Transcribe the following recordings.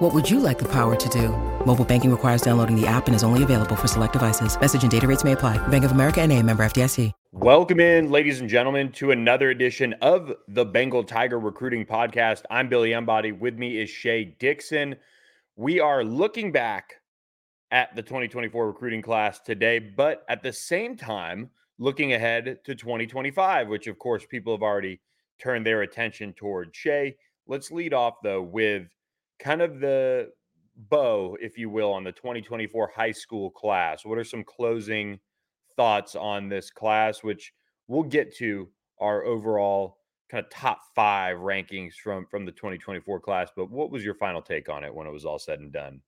What would you like the power to do? Mobile banking requires downloading the app and is only available for select devices. Message and data rates may apply. Bank of America and a member FDIC. Welcome in, ladies and gentlemen, to another edition of the Bengal Tiger Recruiting Podcast. I'm Billy Embody. With me is Shea Dixon. We are looking back at the 2024 recruiting class today, but at the same time, looking ahead to 2025, which of course people have already turned their attention toward Shea, Let's lead off though with kind of the bow, if you will, on the 2024 high school class. What are some closing thoughts on this class, which we'll get to our overall kind of top five rankings from from the 2024 class. But what was your final take on it when it was all said and done?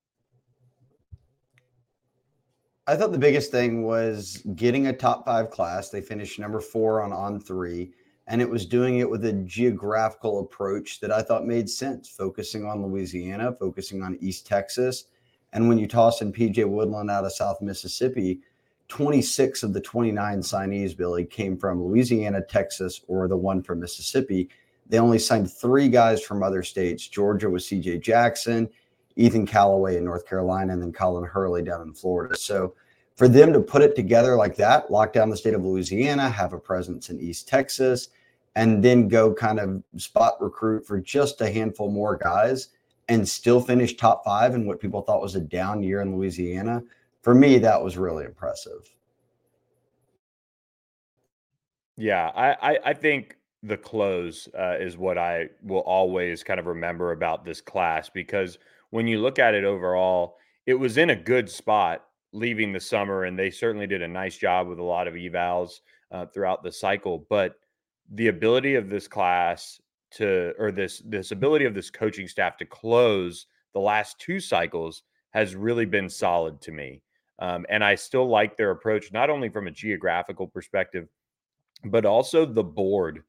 I thought the biggest thing was getting a top five class. They finished number four on on three, and it was doing it with a geographical approach that I thought made sense, focusing on Louisiana, focusing on East Texas. And when you toss in PJ Woodland out of South Mississippi, 26 of the 29 signees, Billy, came from Louisiana, Texas, or the one from Mississippi. They only signed three guys from other states. Georgia was CJ Jackson, Ethan Callaway in North Carolina, and then Colin Hurley down in Florida. So for them to put it together like that, lock down the state of Louisiana, have a presence in East Texas, and then go kind of spot recruit for just a handful more guys and still finish top five in what people thought was a down year in Louisiana – for me, that was really impressive. Yeah, I, I, I think the close uh, is what I will always kind of remember about this class because when you look at it overall, it was in a good spot leaving the summer, and they certainly did a nice job with a lot of evals uh, throughout the cycle. But the ability of this class to, or this this ability of this coaching staff to close the last two cycles has really been solid to me. Um, and I still like their approach, not only from a geographical perspective, but also the board.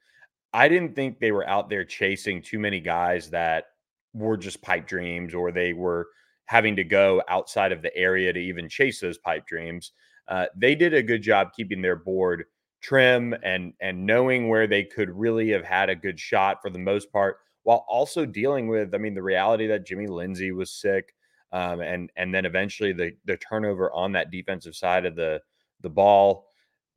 I didn't think they were out there chasing too many guys that were just pipe dreams or they were having to go outside of the area to even chase those pipe dreams. Uh, they did a good job keeping their board trim and and knowing where they could really have had a good shot for the most part, while also dealing with, I mean, the reality that Jimmy Lindsey was sick um, and and then eventually the the turnover on that defensive side of the the ball,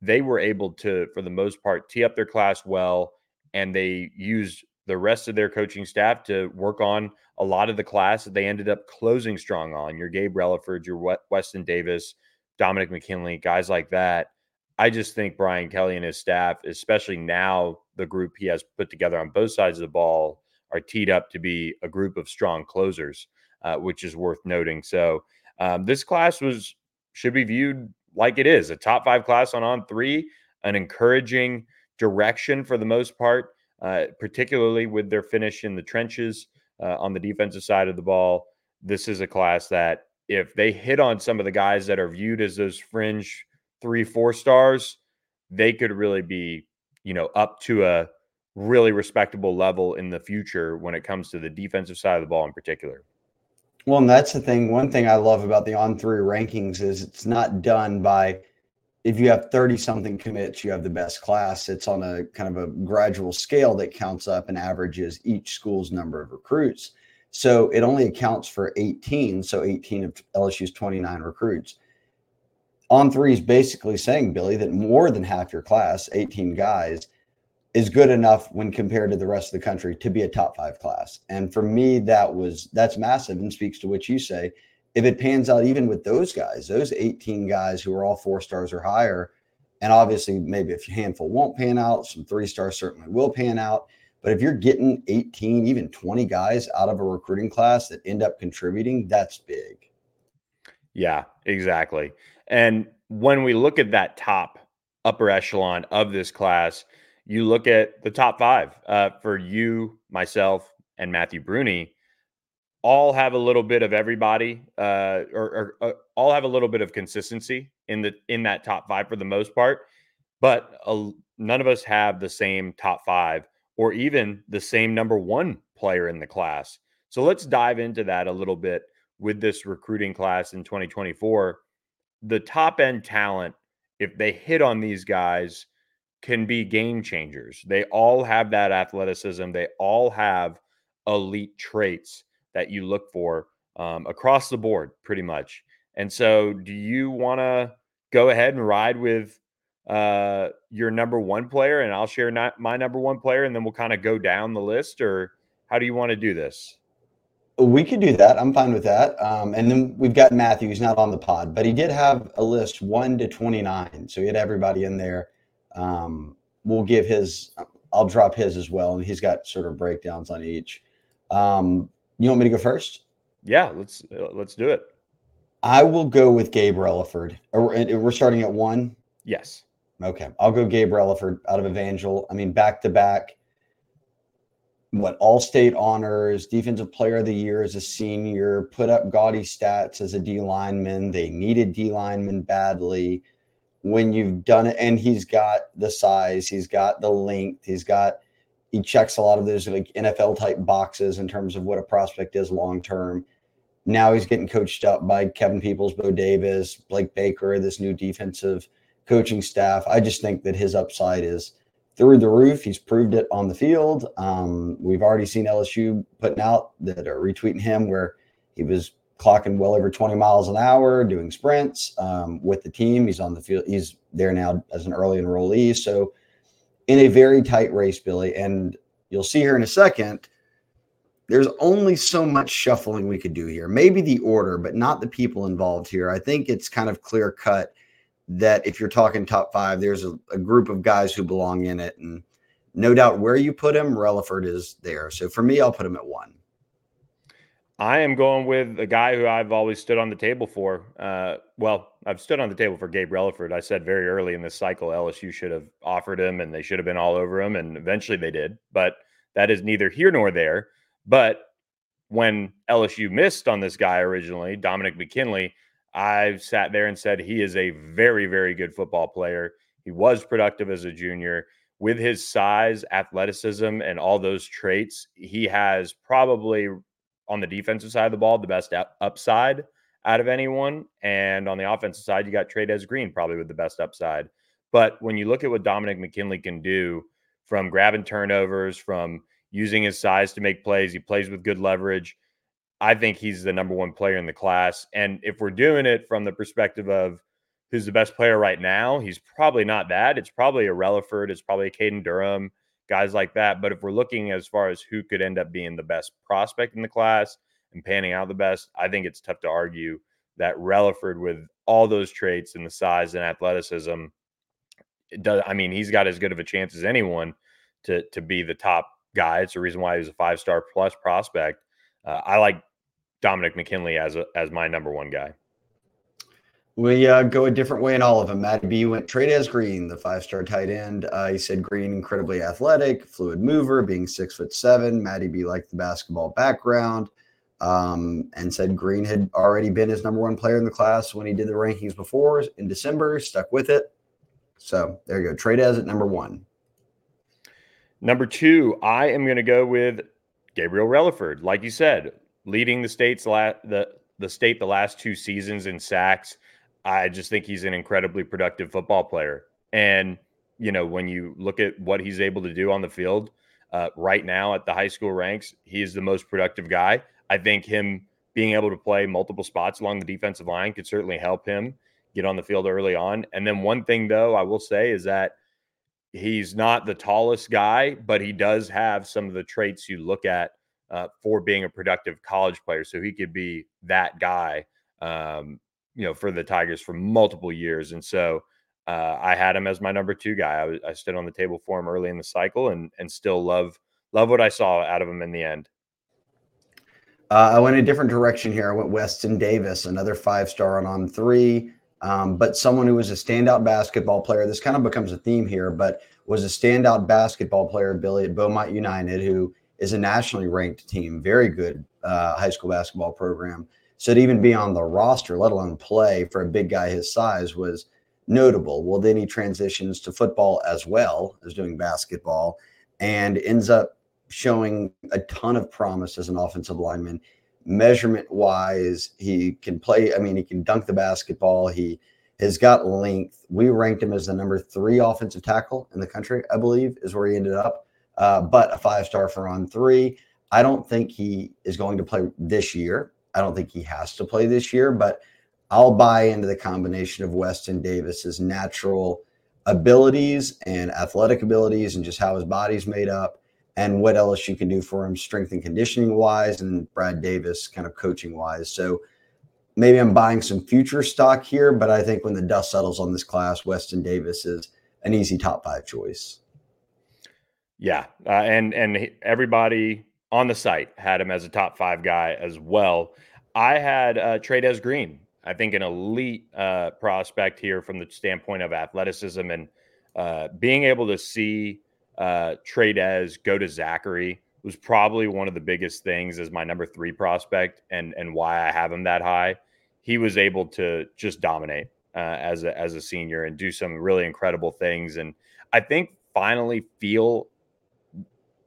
they were able to, for the most part, tee up their class well, and they used the rest of their coaching staff to work on a lot of the class that they ended up closing strong on. Your Gabe Relaford, your Weston Davis, Dominic McKinley, guys like that. I just think Brian Kelly and his staff, especially now the group he has put together on both sides of the ball, are teed up to be a group of strong closers uh, which is worth noting. So um, this class was should be viewed like it is a top five class on on three, an encouraging direction for the most part, uh, particularly with their finish in the trenches uh, on the defensive side of the ball. This is a class that if they hit on some of the guys that are viewed as those fringe three, four stars, they could really be, you know, up to a really respectable level in the future when it comes to the defensive side of the ball in particular. Well, and that's the thing. One thing I love about the on three rankings is it's not done by if you have 30 something commits, you have the best class. It's on a kind of a gradual scale that counts up and averages each school's number of recruits. So it only accounts for 18. So 18 of LSU's 29 recruits. On three is basically saying, Billy, that more than half your class, 18 guys, is good enough when compared to the rest of the country to be a top five class. And for me, that was that's massive and speaks to what you say. If it pans out even with those guys, those 18 guys who are all four stars or higher, and obviously maybe a handful won't pan out, some three stars certainly will pan out. But if you're getting 18, even 20 guys out of a recruiting class that end up contributing, that's big. Yeah, exactly. And when we look at that top upper echelon of this class, you look at the top five uh, for you, myself, and Matthew Bruni, all have a little bit of everybody, uh, or, or uh, all have a little bit of consistency in the in that top five for the most part. but uh, none of us have the same top five or even the same number one player in the class. So let's dive into that a little bit with this recruiting class in 2024. The top end talent, if they hit on these guys, can be game changers. They all have that athleticism, they all have elite traits that you look for um, across the board, pretty much. And so, do you want to go ahead and ride with uh, your number one player, and I'll share not my number one player, and then we'll kind of go down the list, or how do you want to do this? We could do that. I'm fine with that. Um, and then we've got Matthew. He's not on the pod, but he did have a list one to 29. So he had everybody in there. Um, we'll give his, I'll drop his as well. And he's got sort of breakdowns on each. Um, you want me to go first? Yeah, let's uh, let's do it. I will go with Gabe Relaford. We're starting at one. Yes. Okay, I'll go Gabe Relaford out of Evangel. I mean, back to back. What all state honors, defensive player of the year as a senior, put up gaudy stats as a D lineman. They needed D lineman badly. When you've done it, and he's got the size, he's got the length, he's got he checks a lot of those like NFL type boxes in terms of what a prospect is long term. Now he's getting coached up by Kevin Peoples, Bo Davis, Blake Baker, this new defensive coaching staff. I just think that his upside is through the roof. He's proved it on the field. Um, we've already seen LSU putting out that are retweeting him where he was clocking well over 20 miles an hour doing sprints um, with the team. He's on the field. He's there now as an early enrollee. So in a very tight race, Billy. And you'll see here in a second, there's only so much shuffling we could do here. Maybe the order, but not the people involved here. I think it's kind of clear cut that if you're talking top five, there's a, a group of guys who belong in it. And no doubt where you put him, Relaford is there. So for me, I'll put him at one. I am going with a guy who I've always stood on the table for. Uh, well, I've stood on the table for Gabe Relaford. I said very early in this cycle, LSU should have offered him and they should have been all over him. And eventually they did. But that is neither here nor there. But when LSU missed on this guy originally, Dominic McKinley, I've sat there and said he is a very, very good football player. He was productive as a junior. With his size, athleticism, and all those traits, he has probably on the defensive side of the ball, the best upside out of anyone. And on the offensive side, you got Trey'Dez Green probably with the best upside. But when you look at what Dominic McKinley can do from grabbing turnovers, from using his size to make plays, he plays with good leverage. I think he's the number one player in the class. And if we're doing it from the perspective of who's the best player right now, he's probably not that. It's probably a Relaford, it's probably a Caden Durham, guys like that. But if we're looking as far as who could end up being the best prospect in the class and panning out the best, I think it's tough to argue that Relaford, with all those traits and the size and athleticism, does. I mean, he's got as good of a chance as anyone to to be the top guy. It's the reason why he's a five star plus prospect. Uh, I like Dominic McKinley as a, as my number one guy. We uh, go a different way in all of them. Matt B went Trey'Dez Green, the five star tight end. Uh, he said Green incredibly athletic, fluid mover, being six foot seven. Matty B liked the basketball background, um, and said Green had already been his number one player in the class when he did the rankings before in December. Stuck with it. So there you go. Trey'Dez at number one. Number two, I am going to go with Gabriel Relaford. Like you said, leading the state's la- the the state the last two seasons in sacks I just think he's an incredibly productive football player. And, you know, when you look at what he's able to do on the field uh, right now at the high school ranks, he is the most productive guy. I think him being able to play multiple spots along the defensive line could certainly help him get on the field early on. And then one thing, though, I will say is that he's not the tallest guy, but he does have some of the traits you look at uh, for being a productive college player. So he could be that guy um, you know, for the Tigers for multiple years. And so uh, I had him as my number two guy. I, I stood on the table for him early in the cycle and and still love love what I saw out of him in the end. Uh, I went a different direction here. I went Weston Davis, another five star on on three, um, but someone who was a standout basketball player. This kind of becomes a theme here, but was a standout basketball player, Billy at Beaumont United, who is a nationally ranked team, very good uh, high school basketball program. So to even be on the roster, let alone play for a big guy his size, was notable. Well, then he transitions to football as well as doing basketball and ends up showing a ton of promise as an offensive lineman. Measurement wise, he can play. I mean, he can dunk the basketball. He has got length. We ranked him as the number three offensive tackle in the country, I believe, is where he ended up. Uh, but a five star for on three. I don't think he is going to play this year. I don't think he has to play this year, but I'll buy into the combination of Weston Davis's natural abilities and athletic abilities and just how his body's made up and what else you can do for him strength and conditioning wise and Brad Davis kind of coaching wise. So maybe I'm buying some future stock here, but I think when the dust settles on this class, Weston Davis is an easy top five choice. Yeah, uh, and and everybody on the site had him as a top five guy as well. I had uh, Trey'Dez Green I think an elite uh, prospect here from the standpoint of athleticism and uh, being able to see uh, Trey'Dez go to Zachary was probably one of the biggest things as my number three prospect and and why I have him that high. He was able to just dominate uh, as a as a senior and do some really incredible things, and I think finally feel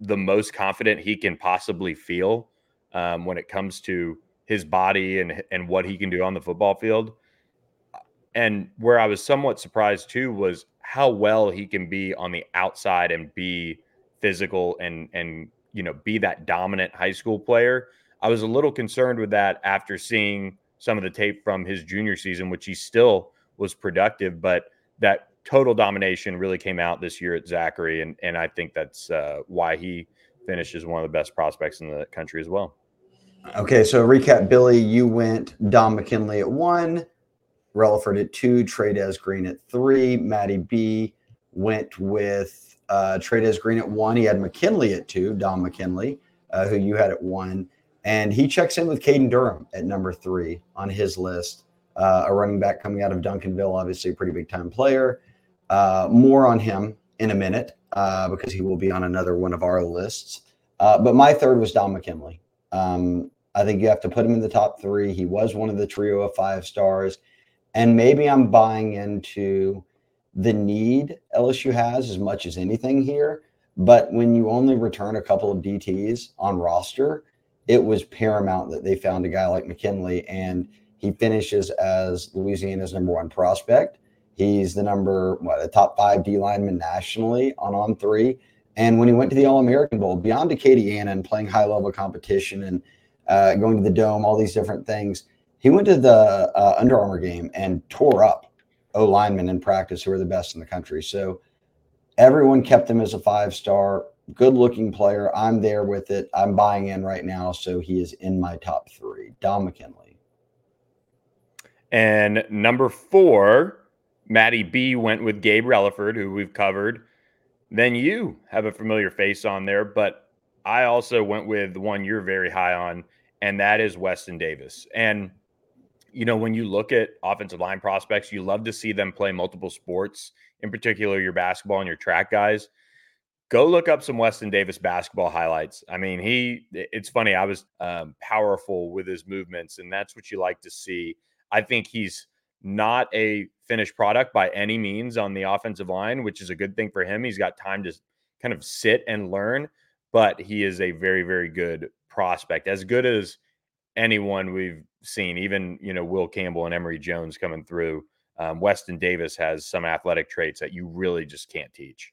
the most confident he can possibly feel um, when it comes to his body and and what he can do on the football field. And where I was somewhat surprised too was how well he can be on the outside and be physical and and you know be that dominant high school player. I was a little concerned with that after seeing some of the tape from his junior season, which he still was productive, but that total domination really came out this year at Zachary, and and I think that's uh, why he finishes one of the best prospects in the country as well. Okay, so recap, Billy, you went Dom McKinley at one, Relaford at two, Trey'Dez Green at three, Matty B went with uh, Trey'Dez Green at one. He had McKinley at two, Dom McKinley, uh, who you had at one, and he checks in with Caden Durham at number three on his list. Uh, a running back coming out of Duncanville, obviously a pretty big time player. Uh, more on him in a minute uh, because he will be on another one of our lists. Uh, but my third was Dom McKinley. Um, I think you have to put him in the top three. He was one of the trio of five stars. And maybe I'm buying into the need LSU has as much as anything here. But when you only return a couple of DTs on roster, it was paramount that they found a guy like McKinley and he finishes as Louisiana's number one prospect. He's the number, what, the top five D lineman nationally on on three. And when he went to the All American Bowl, beyond Acadiana and playing high level competition and uh, going to the dome, all these different things, he went to the uh, Under Armour game and tore up O linemen in practice who are the best in the country. So everyone kept him as a five star, good looking player. I'm there with it. I'm buying in right now. So he is in my top three. Dom McKinley. And number four, Matty B went with Gabe Relaford, who we've covered then you have a familiar face on there. But I also went with one you're very high on, and that is Weston Davis. And you know, when you look at offensive line prospects, you love to see them play multiple sports, in particular your basketball and your track guys. Go look up some Weston Davis basketball highlights. I mean, he, it's funny, I was um, powerful with his movements, and that's what you like to see. I think he's not a finished product by any means on the offensive line, which is a good thing for him. He's got time to kind of sit and learn, but he is a very, very good prospect, as good as anyone we've seen, even, you know, Will Campbell and Emery Jones coming through. Um, Weston Davis has some athletic traits that you really just can't teach.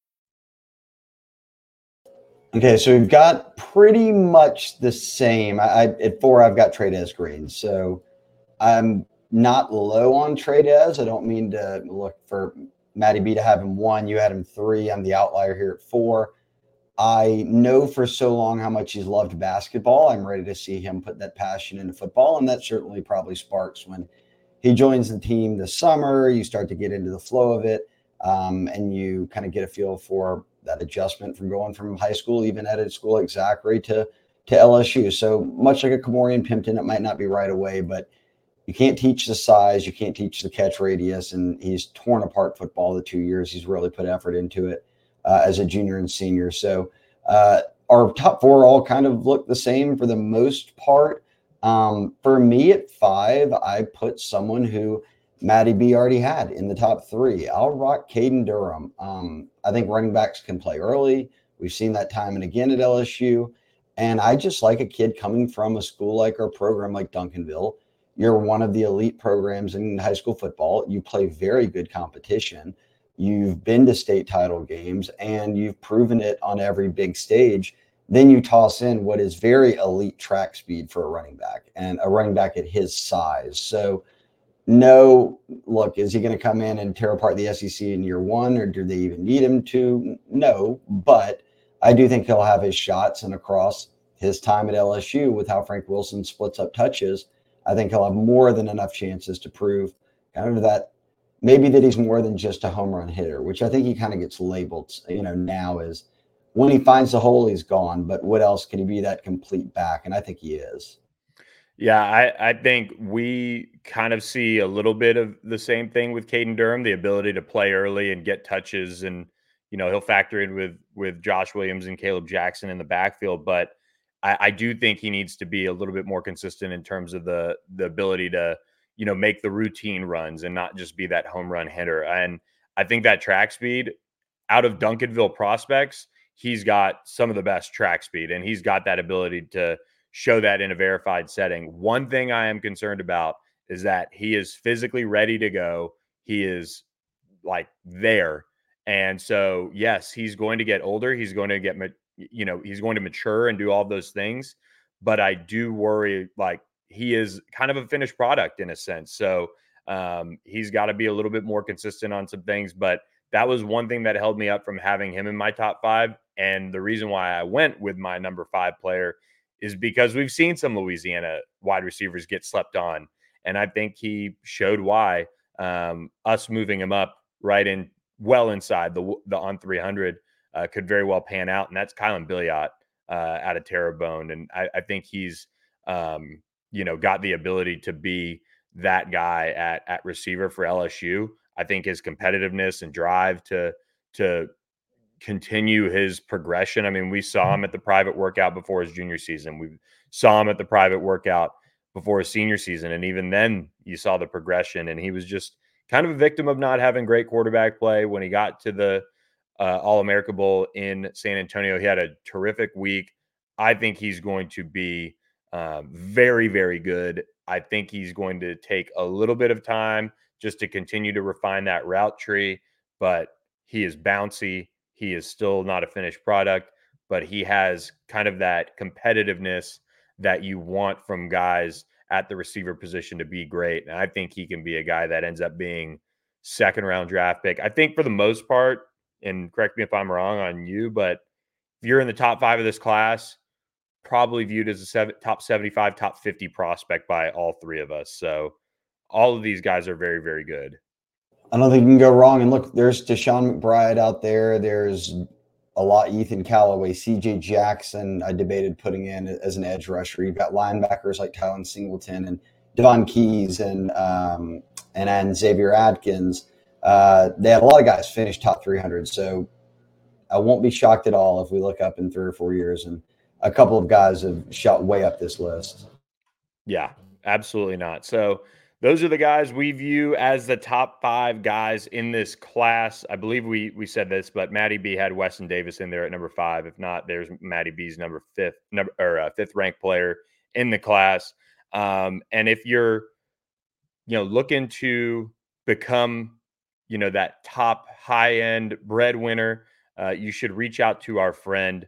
Okay, so we've got pretty much the same. I, I at four, I've got Trey'Dez Green, so I'm not low on Trey'Dez. I don't mean to look for Matty B to have him one. You had him three. I'm the outlier here at four. I know for so long how much he's loved basketball. I'm ready to see him put that passion into football, and that certainly probably sparks when he joins the team this summer. You start to get into the flow of it, um, and you kind of get a feel for that adjustment from going from high school, even at a school like Zachary, to to LSU. So much like a Ka'Morreun Pimpton, it might not be right away, but you can't teach the size, you can't teach the catch radius, and he's torn apart football the two years. He's really put effort into it uh, as a junior and senior. So uh, our top four all kind of look the same for the most part. Um, for me at five, I put someone who Matty B already had in the top three. I'll rock Caden Durham. Um, I think running backs can play early. We've seen that time and again at LSU. And I just like a kid coming from a school like our program, like Duncanville. You're one of the elite programs in high school football. You play very good competition. You've been to state title games and you've proven it on every big stage. Then you toss in what is very elite track speed for a running back and a running back at his size. So, no, look, is he going to come in and tear apart the SEC in year one, or do they even need him to? No, but I do think he'll have his shots. And across his time at LSU, with how Frank Wilson splits up touches, I think he'll have more than enough chances to prove kind of that maybe that he's more than just a home run hitter, which I think he kind of gets labeled, you know, now is when he finds the hole, he's gone. But what else can he be that complete back? And I think he is. Yeah, I, I think we kind of see a little bit of the same thing with Caden Durham, the ability to play early and get touches and you know, he'll factor in with with Josh Williams and Kaleb Jackson in the backfield, but I, I do think he needs to be a little bit more consistent in terms of the the ability to, you know, make the routine runs and not just be that home run hitter. And I think that track speed out of Duncanville prospects, he's got some of the best track speed and he's got that ability to show that in a verified setting. One thing I am concerned about is that he is physically ready to go. He is like there and so, yes, he's going to get older. He's going to get, you know, he's going to mature and do all those things. But I do worry, like, he is kind of a finished product in a sense. So um, he's got to be a little bit more consistent on some things. But that was one thing that held me up from having him in my top five. And the reason why I went with my number five player is because we've seen some Louisiana wide receivers get slept on. And I think he showed why um, us moving him up right in well inside the the on 300 uh, could very well pan out, and that's Kylan Billiot uh, out of Terrebonne, and I, I think he's um, you know got the ability to be that guy at at receiver for LSU. I think his competitiveness and drive to to continue his progression. I mean, we saw mm-hmm. him at the private workout before his junior season. We saw him at the private workout before his senior season, and even then, you saw the progression. And he was just kind of a victim of not having great quarterback play. When he got to the uh, All America Bowl in San Antonio, he had a terrific week. I think he's going to be um, very, very good. I think he's going to take a little bit of time just to continue to refine that route tree, but he is bouncy. He is still not a finished product, but he has kind of that competitiveness that you want from guys at the receiver position to be great. And I think he can be a guy that ends up being second round draft pick. I think for the most part, and correct me if I'm wrong on you, but if you're in the top five of this class, probably viewed as a seven, top 75, top 50 prospect by all three of us. So all of these guys are very, very good. I don't think you can go wrong. And look, there's Deshaun McBride out there. There's a lot Ethan Callaway, CJ Jackson, I debated putting in as an edge rusher. You've got linebackers like Tylen Singleton and Davhon Keys and um, and and Xavier Adkins. Uh, they had a lot of guys finish top 300. So I won't be shocked at all if we look up in three or four years and a couple of guys have shot way up this list. Yeah, absolutely not. So those are the guys we view as the top five guys in this class. I believe we we said this, but Matty B had Weston Davis in there at number five. If not, there's Matty B's number fifth number or uh, fifth ranked player in the class. Um, and if you're, you know, looking to become, you know, that top high end breadwinner, uh, you should reach out to our friend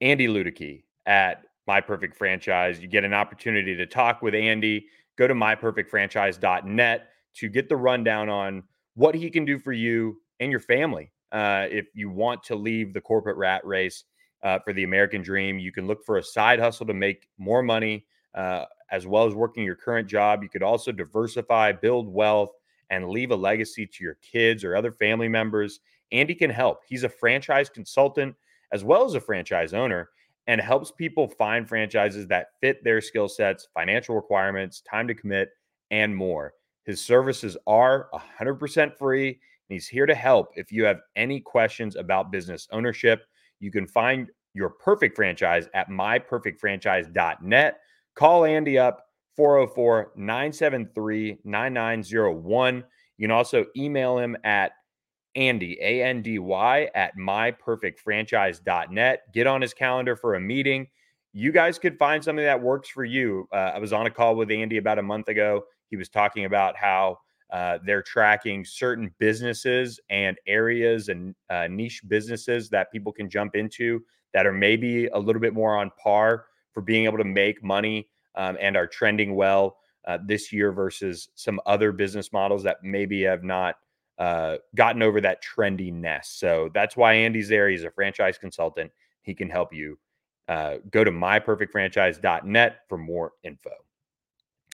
Andy Luedecke at My Perfect Franchise. You get an opportunity to talk with Andy go to myperfectfranchise.net to get the rundown on what he can do for you and your family. Uh, if you want to leave the corporate rat race uh, for the American dream, you can look for a side hustle to make more money uh, as well as working your current job. You could also diversify, build wealth, and leave a legacy to your kids or other family members. Andy can help. He's a franchise consultant as well as a franchise owner and helps people find franchises that fit their skill sets, financial requirements, time to commit, and more. His services are 100% free, and he's here to help if you have any questions about business ownership. You can find your perfect franchise at myperfectfranchise.net. Call Andy up 404 973 9901. You can also email him at Andy, A N D Y, at myperfectfranchise.net. Get on his calendar for a meeting. You guys could find something that works for you. Uh, I was on a call with Andy about a month ago. He was talking about how uh, they're tracking certain businesses and areas and uh, niche businesses that people can jump into that are maybe a little bit more on par for being able to make money um, and are trending well uh, this year versus some other business models that maybe have not uh, gotten over that trendy nest. So that's why Andy's there. He's a franchise consultant. He can help you. Uh, go to myperfectfranchise.net for more info.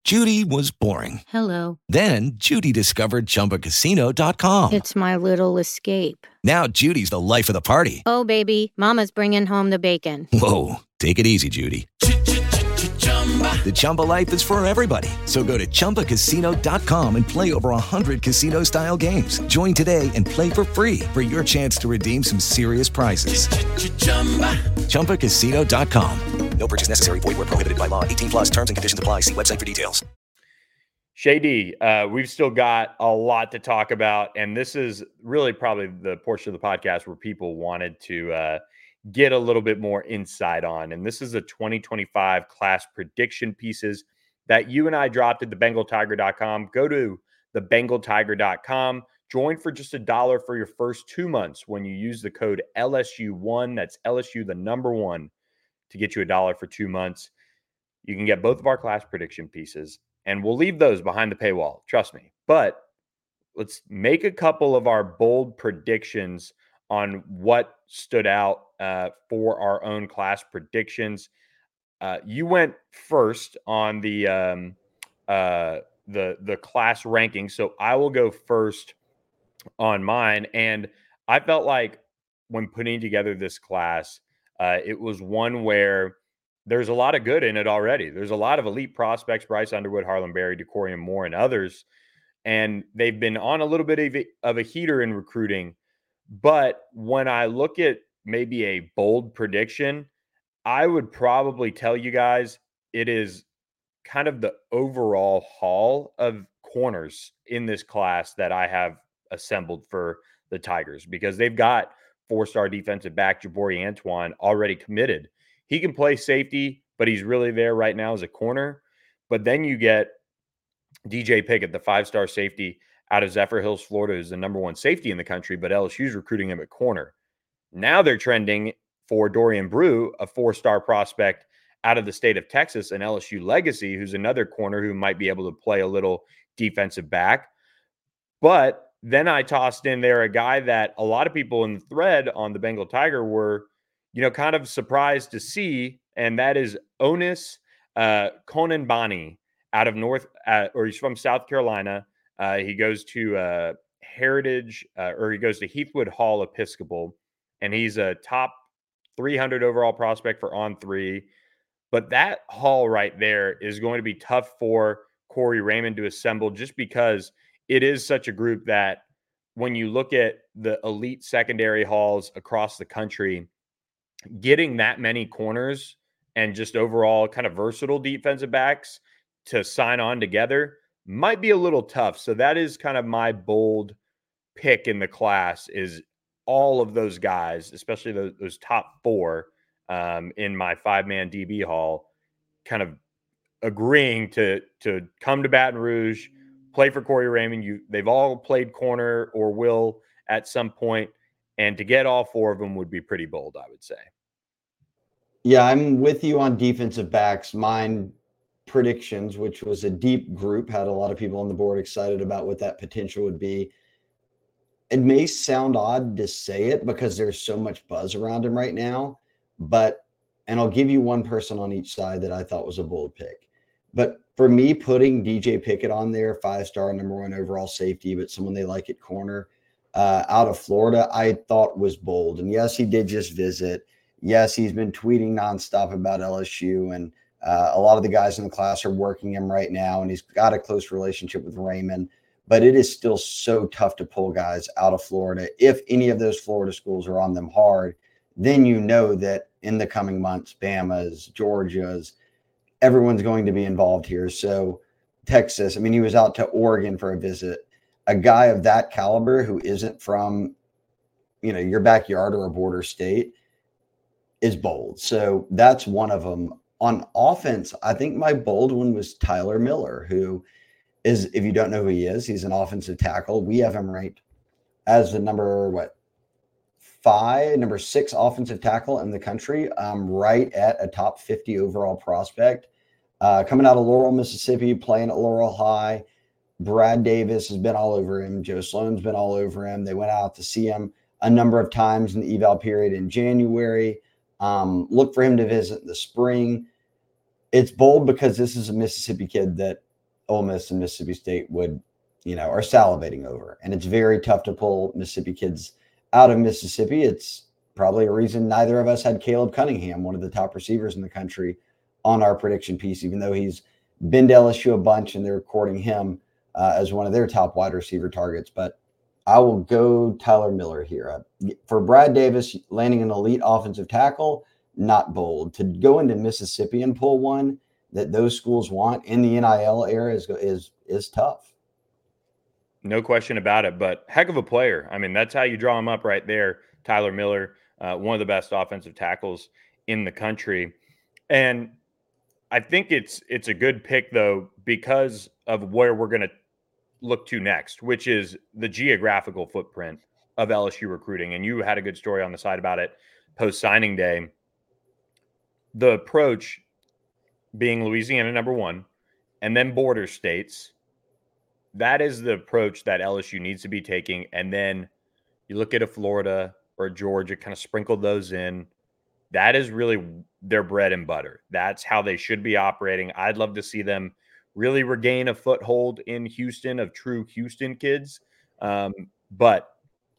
Judy was boring. Hello. Then Judy discovered chumbacasino.com. It's my little escape. Now Judy's the life of the party. Oh, baby, Mama's bringing home the bacon. Whoa. Take it easy, Judy. The Chumba life is for everybody. So go to ChumbaCasino.com and play over 100 casino style games. Join today and play for free for your chance to redeem some serious prizes. Ch-ch-chumba. ChumbaCasino.com. No purchase necessary. Void where prohibited by law. 18 plus terms and conditions apply. See website for details. Shady, uh, we've still got a lot to talk about. And this is really probably the portion of the podcast where people wanted to uh, – get a little bit more insight on. And this is a 2025 class prediction pieces that you and I dropped at thebengaltiger.com. Go to thebengaltiger.com. Join for just a dollar for your first two months when you use the code LSU1. That's LSU, the number one, to get you a dollar for two months. You can get both of our class prediction pieces, and we'll leave those behind the paywall. Trust me. But let's make a couple of our bold predictions on what stood out uh, for our own class predictions. Uh, you went first on the um, uh, the the class ranking, so I will go first on mine. And I felt like when putting together this class, uh, it was one where there's a lot of good in it already. There's a lot of elite prospects: Bryce Underwood, Harlem Berry, Dakorien Moore, and others. And they've been on a little bit of a, of a heater in recruiting. But when I look at maybe a bold prediction, I would probably tell you guys it is kind of the overall haul of corners in this class that I have assembled for the Tigers because they've got four star defensive back Jabari Antoine already committed. He can play safety, but he's really there right now as a corner. But then you get DJ Pickett, the five star safety out of Zephyrhills, Florida, who's the number one safety in the country, but LSU's recruiting him at corner. Now they're trending for Dorian Brew, a four star prospect out of the state of Texas, an LSU legacy, who's another corner who might be able to play a little defensive back. But then I tossed in there a guy that a lot of people in the thread on the Bengal Tiger were, you know, kind of surprised to see, and that is Onus uh, Bani out of North, uh, or he's from South Carolina. Uh, he goes to uh, Heritage, uh, or he goes to Heathwood Hall Episcopal and he's a top 300 overall prospect for on three. But that haul right there is going to be tough for Corey Raymond to assemble just because it is such a group that when you look at the elite secondary halls across the country, getting that many corners and just overall kind of versatile defensive backs to sign on together might be a little tough. So that is kind of my bold pick in the class is all of those guys, especially those, those top four um, in my five man DB hall, kind of agreeing to to come to Baton Rouge, play for Corey Raymond. You they've all played corner or will at some point, and to get all four of them would be pretty bold, I would say. Yeah, I'm with you on defensive backs. Mine predictions, which was a deep group, had a lot of people on the board excited about what that potential would be it may sound odd to say it because there's so much buzz around him right now, but and I'll give you one person on each side that I thought was a bold pick. But for me, putting DJ Pickett on there, five star, number one overall safety, but someone they like at corner uh, out of Florida, I thought was bold. And yes, he did just visit. Yes, he's been tweeting nonstop about LSU, and uh, a lot of the guys in the class are working him right now, and he's got a close relationship with Raymond. But it is still so tough to pull guys out of Florida. If any of those Florida schools are on them hard, then you know that in the coming months, Bama's, Georgia's, everyone's going to be involved here. So, Texas, I mean, he was out to Oregon for a visit. A guy of that caliber who isn't from, you know, your backyard or a border state is bold. So that's one of them. On offense, I think my bold one was Tyler Miller, who is, if you don't know who he is, he's an offensive tackle. We have him ranked as the number, what, five, number six offensive tackle in the country, um, right at a top 50 overall prospect. Uh, coming out of Laurel, Mississippi, playing at Laurel High. Brad Davis has been all over him. Joe Sloan's been all over him. They went out to see him a number of times in the eval period in January. Um, look for him to visit in the spring. It's bold because this is a Mississippi kid that Ole Miss and Mississippi State would, you know, are salivating over. And it's very tough to pull Mississippi kids out of Mississippi. It's probably a reason neither of us had Caleb Cunningham, one of the top receivers in the country, on our prediction piece, even though he's been to LSU a bunch and they're recording him uh, as one of their top wide receiver targets. But I will go Tyler Miller here. Uh, for Brad Davis, landing an elite offensive tackle, not bold. To go into Mississippi and pull one that those schools want in the NIL era is is is tough. No question about it. But heck of a player. I mean, that's how you draw him up right there. Tyler Miller, uh, one of the best offensive tackles in the country, and I think it's it's a good pick though because of where we're going to look to next, which is the geographical footprint of LSU recruiting. And you had a good story on the side about it post signing day. The approach being Louisiana number one, and then border states. That is the approach that LSU needs to be taking. And then you look at a Florida or a Georgia, kind of sprinkle those in. That is really their bread and butter. That's how they should be operating. I'd love to see them really regain a foothold in Houston of true Houston kids. Um, but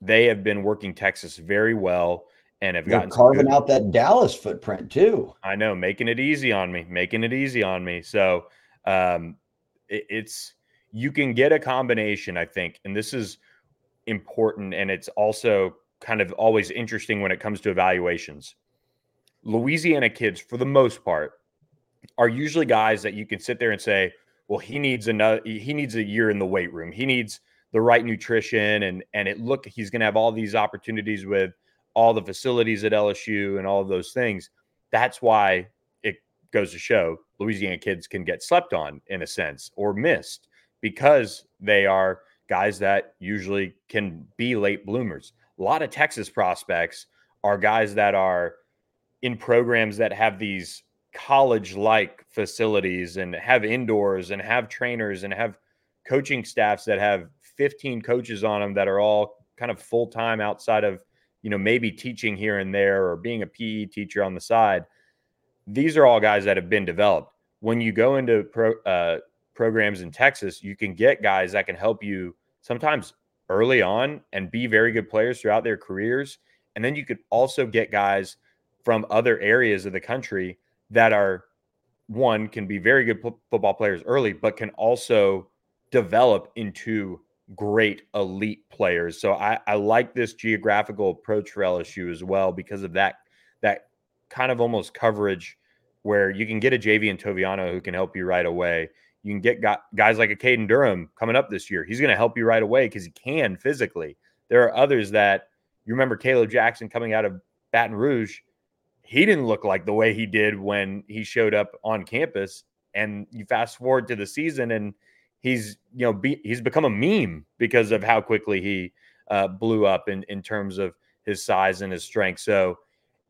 they have been working Texas very well and have They're gotten carving out that Dallas footprint too. I know, making it easy on me, making it easy on me. So um, it, it's you can get a combination, I think, and this is important, and it's also kind of always interesting when it comes to evaluations. Louisiana kids, for the most part, are usually guys that you can sit there and say, well, he needs another, he needs a year in the weight room. He needs the right nutrition, and and it look he's going to have all these opportunities with all the facilities at LSU and all of those things. That's why it goes to show Louisiana kids can get slept on in a sense or missed because they are guys that usually can be late bloomers. A lot of Texas prospects are guys that are in programs that have these college like facilities and have indoors and have trainers and have coaching staffs that have 15 coaches on them that are all kind of full time outside of, you know, maybe teaching here and there or being a PE teacher on the side. These are all guys that have been developed. When you go into pro, uh, programs in Texas, you can get guys that can help you sometimes early on and be very good players throughout their careers. And then you could also get guys from other areas of the country that are one can be very good football players early, but can also develop into great elite players. So I, I like this geographical approach for LSU as well because of that that kind of almost coverage where you can get a Javien Toviano who can help you right away. You can get guys like a Caden Durham coming up this year. He's going to help you right away because he can physically. There are others that you remember Kaleb Jackson coming out of Baton Rouge he didn't look like the way he did when he showed up on campus. And you fast forward to the season, and he's you know be, he's become a meme because of how quickly he uh, blew up in in terms of his size and his strength. So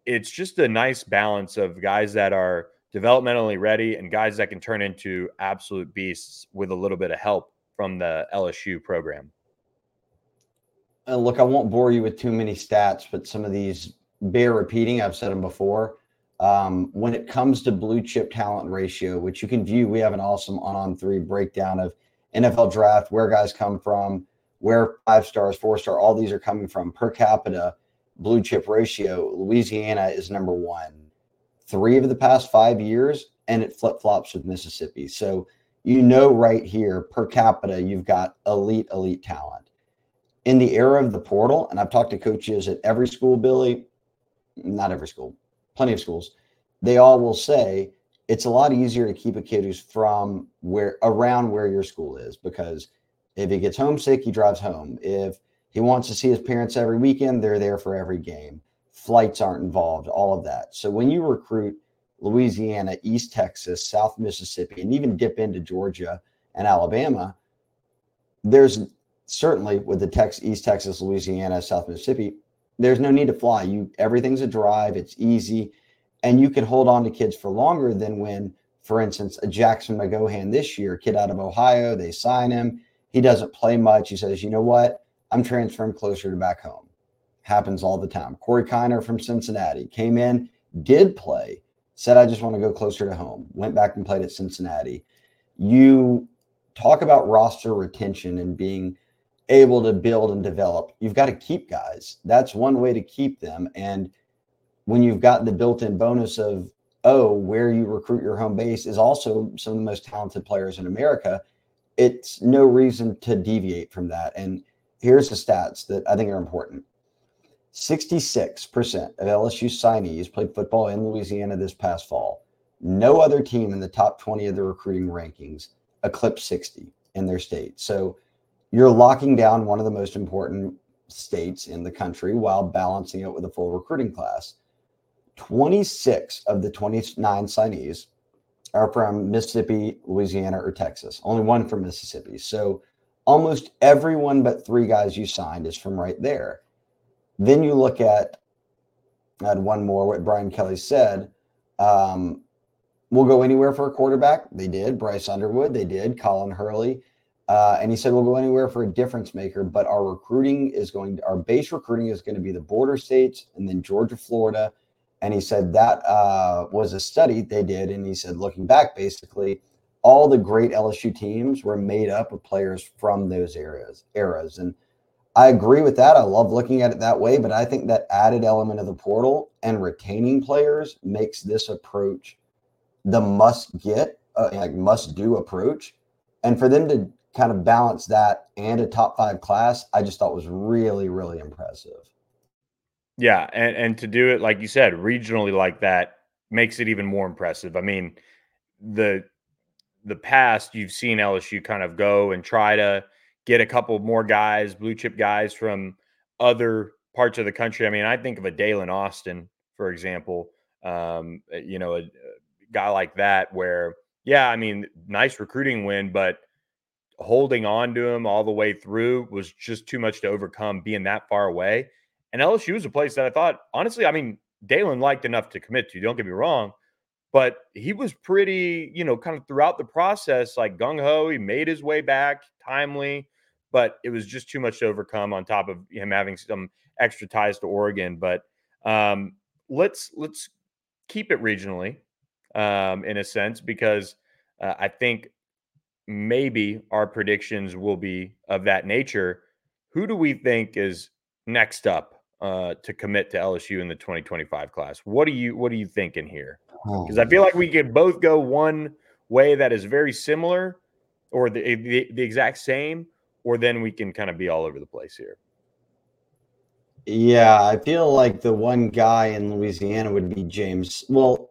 it's just a nice balance of guys that are developmentally ready and guys that can turn into absolute beasts with a little bit of help from the LSU program. Uh, look, I won't bore you with too many stats, but some of these bear repeating. I've said them before. Um, when it comes to blue chip talent ratio, which you can view, we have an awesome on on three breakdown of NFL draft, where guys come from, where five stars, four star, all these are coming from per capita blue chip ratio. Louisiana is number one. Three of the past five years, and it flip flops with Mississippi. So you know right here per capita, you've got elite, elite talent. In the era of the portal, and I've talked to coaches at every school, Billy, not every school, plenty of schools, they all will say it's a lot easier to keep a kid who's from where around where your school is because if he gets homesick, he drives home. If he wants to see his parents every weekend, they're there for every game. Flights aren't involved, all of that. So when you recruit Louisiana, East Texas, South Mississippi, and even dip into Georgia and Alabama, there's certainly with the Tex East Texas, Louisiana, South Mississippi, there's no need to fly. You everything's a drive, it's easy, and you can hold on to kids for longer than when, for instance, a Jackson McGohan this year, kid out of Ohio, they sign him. He doesn't play much. He says, you know what? I'm transferring closer to back home. Happens all the time. Corey Kiner from Cincinnati came in, did play, said, I just want to go closer to home, went back and played at Cincinnati. You talk about roster retention and being able to build and develop. You've got to keep guys. That's one way to keep them. And when you've got the built in bonus of, oh, where you recruit your home base is also some of the most talented players in America, it's no reason to deviate from that. And here's the stats that I think are important 66% of LSU signees played football in Louisiana this past fall. No other team in the top 20 of the recruiting rankings eclipsed 60 in their state. So you're locking down one of the most important states in the country while balancing it with a full recruiting class. 26 of the 29 signees are from Mississippi, Louisiana, or Texas. Only one from Mississippi. So almost everyone but three guys you signed is from right there. Then you look at, I had one more, what Brian Kelly said. Um, we'll go anywhere for a quarterback. They did. Bryce Underwood, they did. Colin Hurley. Uh, and he said, we'll go anywhere for a difference maker, but our recruiting is going, to, our base recruiting is going to be the border states and then Georgia, Florida. And he said that uh, was a study they did. And he said, looking back, basically, all the great LSU teams were made up of players from those areas eras. And I agree with that. I love looking at it that way, but I think that added element of the portal and retaining players makes this approach the must get, uh, like must do approach. And for them to kind of balance that and a top five class, I just thought was really, really impressive. Yeah, and and to do it like you said, regionally like that makes it even more impressive. I mean, the the past, you've seen LSU kind of go and try to get a couple more guys, blue chip guys from other parts of the country. I mean, I think of a Daylen Austin, for example. Um, eh, you know, a, a guy like that, where yeah, I mean, nice recruiting win, but holding on to him all the way through was just too much to overcome being that far away. And LSU was a place that I thought, honestly, I mean, Daylen liked enough to commit to. Don't get me wrong, but he was pretty, you know, kind of throughout the process, like gung ho. He made his way back timely, but it was just too much to overcome on top of him having some extra ties to Oregon. But um, let's let's keep it regionally um, in a sense because uh, I think maybe our predictions will be of that nature. Who do we think is next up uh, to commit to LSU in the 2025 class? What do you what are you thinking here? because I feel like we could both go one way that is very similar or the, the, the exact same, or then we can kind of be all over the place here. Yeah, I feel like the one guy in Louisiana would be James. Well,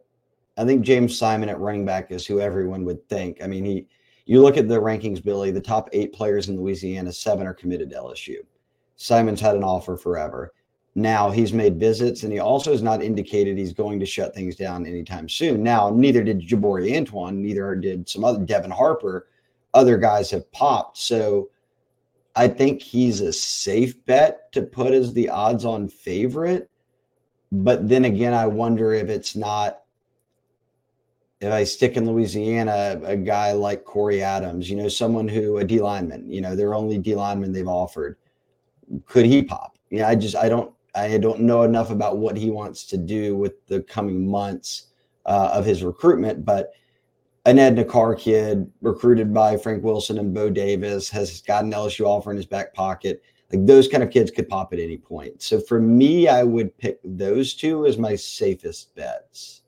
I think James Simon at running back is who everyone would think. I mean, he you look at the rankings, Billy, the top eight players in Louisiana, seven are committed to LSU. Simon's had an offer forever. Now he's made visits and he also has not indicated he's going to shut things down anytime soon. Now, neither did Jaboree Antoine, neither did some other Devin Harper. Other guys have popped. So I think he's a safe bet to put as the odds on favorite. But then again, I wonder if it's not if I stick in Louisiana, a guy like Corey Adams, you know, someone who a D lineman, you know, they're only D lineman they've offered. Could he pop? Yeah, I just I don't I don't know enough about what he wants to do with the coming months uh, of his recruitment, but an Edna Karr kid recruited by Frank Wilson and Bo Davis has got an LSU offer in his back pocket. Like those kind of kids could pop at any point. So for me, I would pick those two as my safest bets.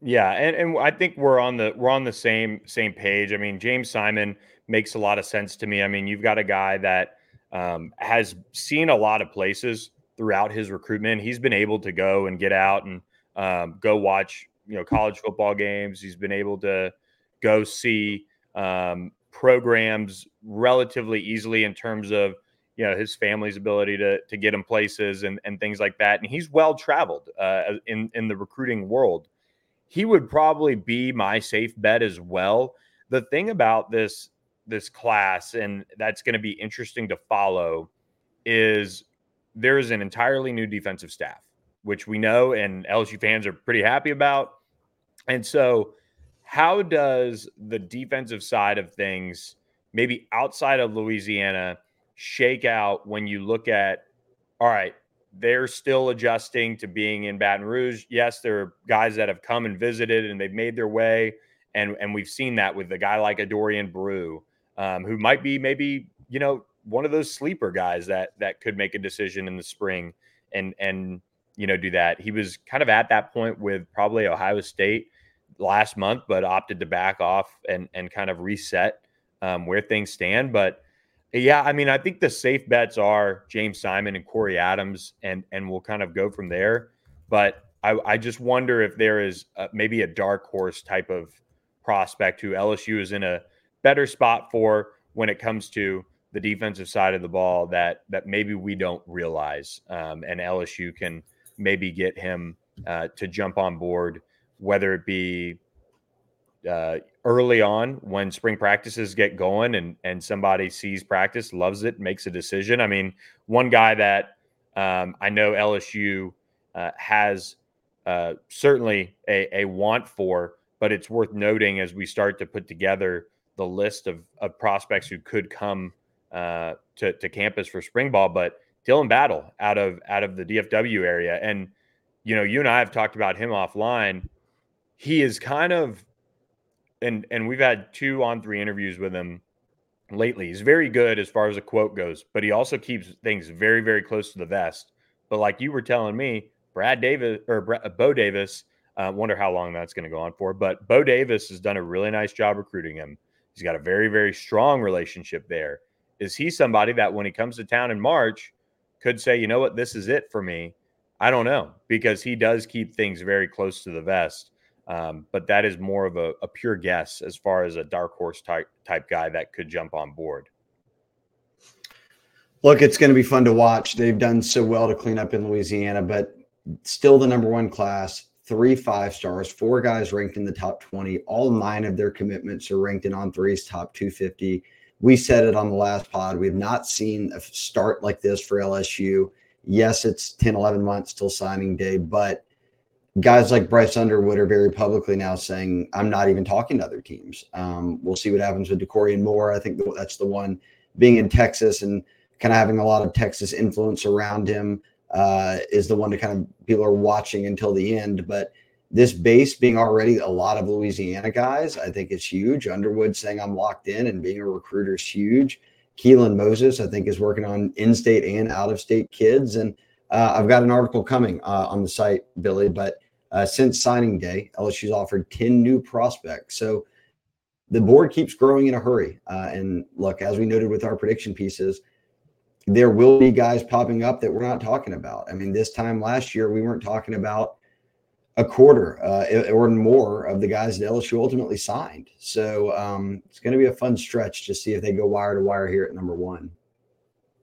Yeah, and, and I think we're on the we're on the same same page. I mean, James Simon makes a lot of sense to me. I mean, you've got a guy that um, has seen a lot of places throughout his recruitment. He's been able to go and get out and um, go watch you know college football games. He's been able to go see um, programs relatively easily in terms of you know his family's ability to to get him places and and things like that. And he's well traveled uh, in in the recruiting world. He would probably be my safe bet as well. The thing about this this class, and that's going to be interesting to follow, is there is an entirely new defensive staff, which we know and LSU fans are pretty happy about. And so, how does the defensive side of things, maybe outside of Louisiana, shake out when you look at, all right, they're still adjusting to being in Baton Rouge. Yes, there are guys that have come and visited and they've made their way. And, and we've seen that with a guy like a Dorian Brew, um, who might be maybe, you know, one of those sleeper guys that that could make a decision in the spring and and you know do that. He was kind of at that point with probably Ohio State last month, but opted to back off and and kind of reset um, where things stand. But yeah, I mean, I think the safe bets are James Simon and Corey Adams, and and we'll kind of go from there. But I, I just wonder if there is a, maybe a dark horse type of prospect who LSU is in a better spot for when it comes to the defensive side of the ball that that maybe we don't realize, um, and LSU can maybe get him uh, to jump on board, whether it be uh, early on when spring practices get going and and somebody sees practice, loves it, makes a decision. I mean, one guy that um, I know LSU uh, has uh, certainly a, a want for, but it's worth noting as we start to put together the list of, of prospects who could come uh, to, to campus for spring ball. But Dylan Battle out of out of the DFW area, and you know, you and I have talked about him offline. He is kind of and and we've had two on three interviews with him lately. He's very good as far as a quote goes, but he also keeps things very very close to the vest. But like you were telling me, Brad Davis or Brad, uh, Bo Davis, uh, wonder how long that's going to go on for. But Bo Davis has done a really nice job recruiting him. He's got a very very strong relationship there. Is he somebody that when he comes to town in March could say, you know what, this is it for me? I don't know because he does keep things very close to the vest. Um, but that is more of a, a, pure guess as far as a dark horse type type guy that could jump on board. Look, it's going to be fun to watch. They've done so well to clean up in Louisiana, but still the number one class, three five stars, four guys ranked in the top 20. All nine of their commitments are ranked in On3's top 250. We said it on the last pod. We have not seen a start like this for LSU. Yes, it's 10, 11 months till signing day, but guys like Bryce Underwood are very publicly now saying, I'm not even talking to other teams. Um, we'll see what happens with Dakorien Moore. I think that's the one being in Texas and kind of having a lot of Texas influence around him uh, is the one to kind of people are watching until the end. But this base being already a lot of Louisiana guys, I think is huge. Underwood saying I'm locked in and being a recruiter is huge. Keelan Moses, I think, is working on in-state and out-of-state kids, and uh, I've got an article coming uh, on the site, Billy. But uh, since signing day, LSU's offered 10 new prospects. So the board keeps growing in a hurry. Uh, and look, as we noted with our prediction pieces, there will be guys popping up that we're not talking about. I mean, this time last year, we weren't talking about a quarter uh, or more of the guys that LSU ultimately signed. So um, it's going to be a fun stretch to see if they go wire to wire here at number one.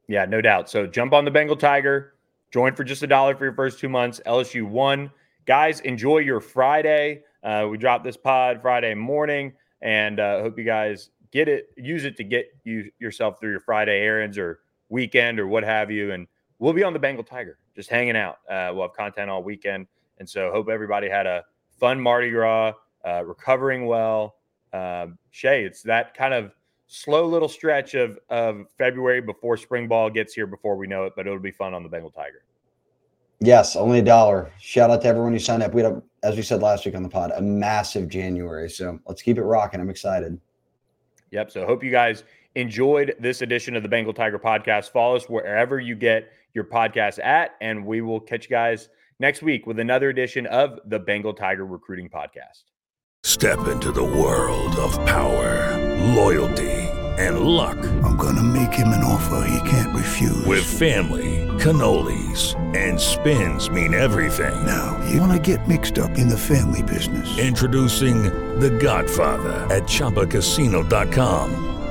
Yeah, no doubt. So jump on the Bengal Tiger, join for just a dollar for your first two months. LSU one guys, enjoy your Friday. Uh, we dropped this pod Friday morning, and uh, hope you guys get it, use it to get you yourself through your Friday errands or weekend or what have you. And we'll be on the Bengal Tiger, just hanging out. Uh, we'll have content all weekend, and so hope everybody had a fun Mardi Gras, uh, recovering well. Um, Shea, it's that kind of slow little stretch of of February before spring ball gets here before we know it, but it'll be fun on the Bengal Tiger. Yes, only a dollar. Shout out to everyone who signed up. We had, a, as we said last week on the pod, a massive January. So let's keep it rocking. I'm excited. Yep. So hope you guys enjoyed this edition of the Bengal Tiger podcast. Follow us wherever you get your podcast at, and we will catch you guys next week with another edition of the Bengal Tiger Recruiting Podcast. Step into the world of power, loyalty, and luck. I'm going to make him an offer he can't refuse. With family, cannolis, and spins mean everything. Now, you want to get mixed up in the family business. Introducing The Godfather at ChumbaCasino.com.